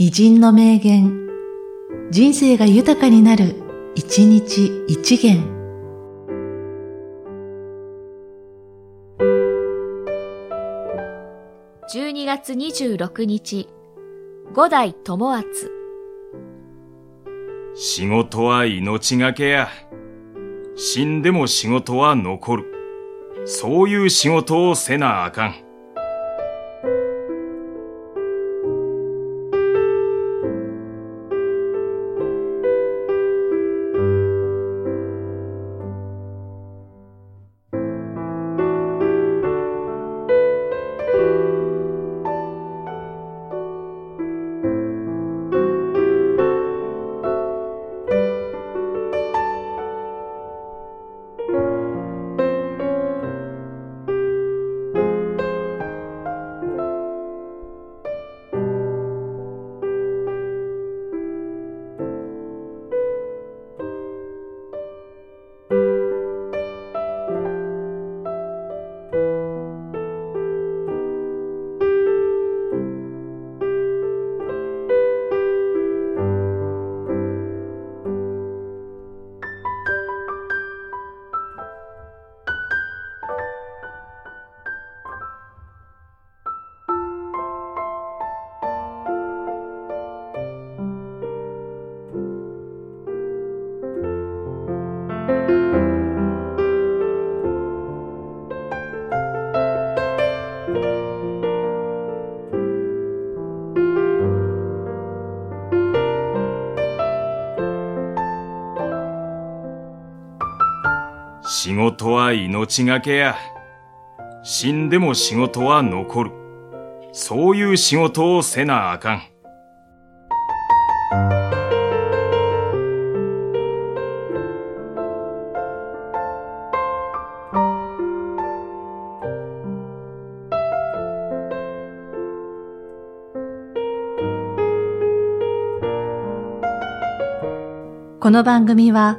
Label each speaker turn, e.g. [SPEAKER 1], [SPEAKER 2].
[SPEAKER 1] 偉人の名言、人生が豊かになる、一日一元。
[SPEAKER 2] 12月26日、五代友厚。
[SPEAKER 3] 仕事は命がけや。死んでも仕事は残る。そういう仕事をせなあかん。仕事は命がけや。死んでも仕事は残る。そういう仕事をせなあかん。
[SPEAKER 1] この番組は、